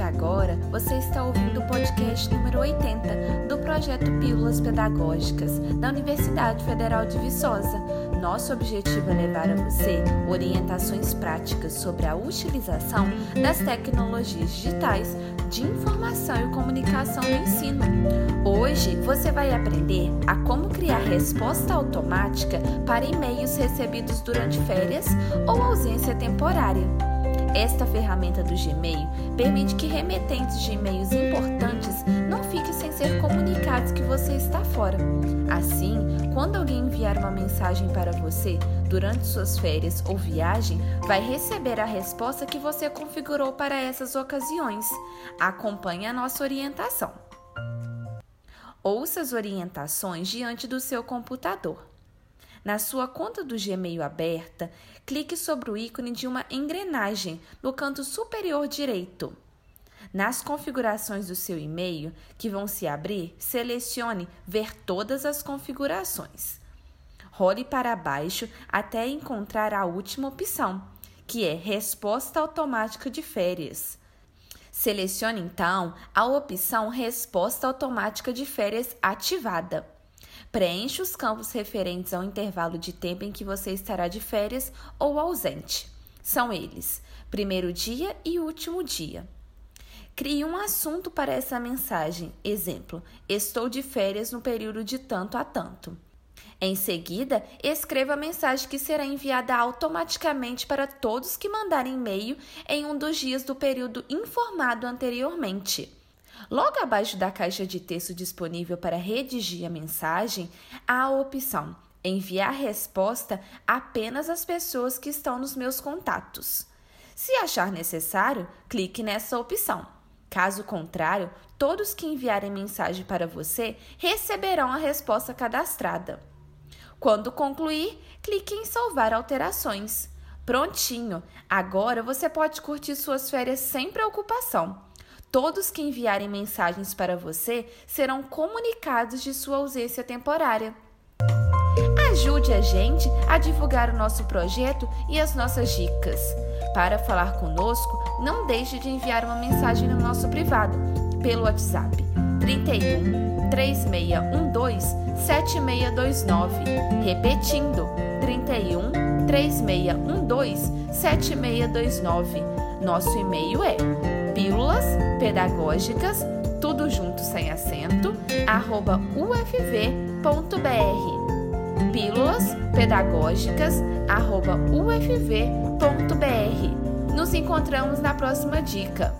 agora, você está ouvindo o podcast número 80 do projeto Pílulas Pedagógicas da Universidade Federal de Viçosa. Nosso objetivo é levar a você orientações práticas sobre a utilização das tecnologias digitais de informação e comunicação no ensino. Hoje você vai aprender a como criar resposta automática para e-mails recebidos durante férias ou ausência temporária. Esta ferramenta do Gmail permite que remetentes de e-mails importantes não fiquem sem ser comunicados que você está fora. Assim, quando alguém enviar uma mensagem para você durante suas férias ou viagem, vai receber a resposta que você configurou para essas ocasiões. Acompanhe a nossa orientação. Ouça as orientações diante do seu computador. Na sua conta do Gmail aberta, clique sobre o ícone de uma engrenagem no canto superior direito. Nas configurações do seu e-mail que vão se abrir, selecione Ver todas as configurações. Role para baixo até encontrar a última opção, que é Resposta automática de férias. Selecione então a opção Resposta automática de férias ativada. Preencha os campos referentes ao intervalo de tempo em que você estará de férias ou ausente. São eles: primeiro dia e último dia. Crie um assunto para essa mensagem. Exemplo: Estou de férias no período de tanto a tanto. Em seguida, escreva a mensagem que será enviada automaticamente para todos que mandarem e-mail em um dos dias do período informado anteriormente. Logo abaixo da caixa de texto disponível para redigir a mensagem, há a opção Enviar resposta apenas às pessoas que estão nos meus contatos. Se achar necessário, clique nessa opção. Caso contrário, todos que enviarem mensagem para você receberão a resposta cadastrada. Quando concluir, clique em salvar alterações. Prontinho! Agora você pode curtir suas férias sem preocupação. Todos que enviarem mensagens para você serão comunicados de sua ausência temporária. Ajude a gente a divulgar o nosso projeto e as nossas dicas. Para falar conosco, não deixe de enviar uma mensagem no nosso privado pelo WhatsApp 31 3612 7629. Repetindo, 31 3612 7629. Nosso e-mail é pílulas pedagógicas, tudo junto sem acento, arroba ufv.br. Pílulas pedagógicas, arroba ufv.br. Nos encontramos na próxima dica.